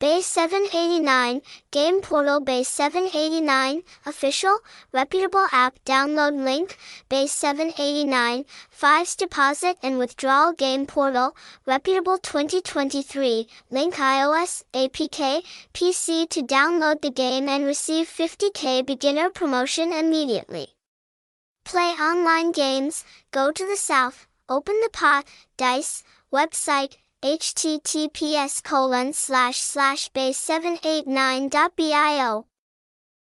Bay 789, Game Portal Bay 789, Official, Reputable App Download Link, Bay 789, Fives Deposit and Withdrawal Game Portal, Reputable 2023, Link iOS, APK, PC to download the game and receive 50k beginner promotion immediately. Play online games, go to the south, open the pot, dice, website, https colon slash slash bay 789.bio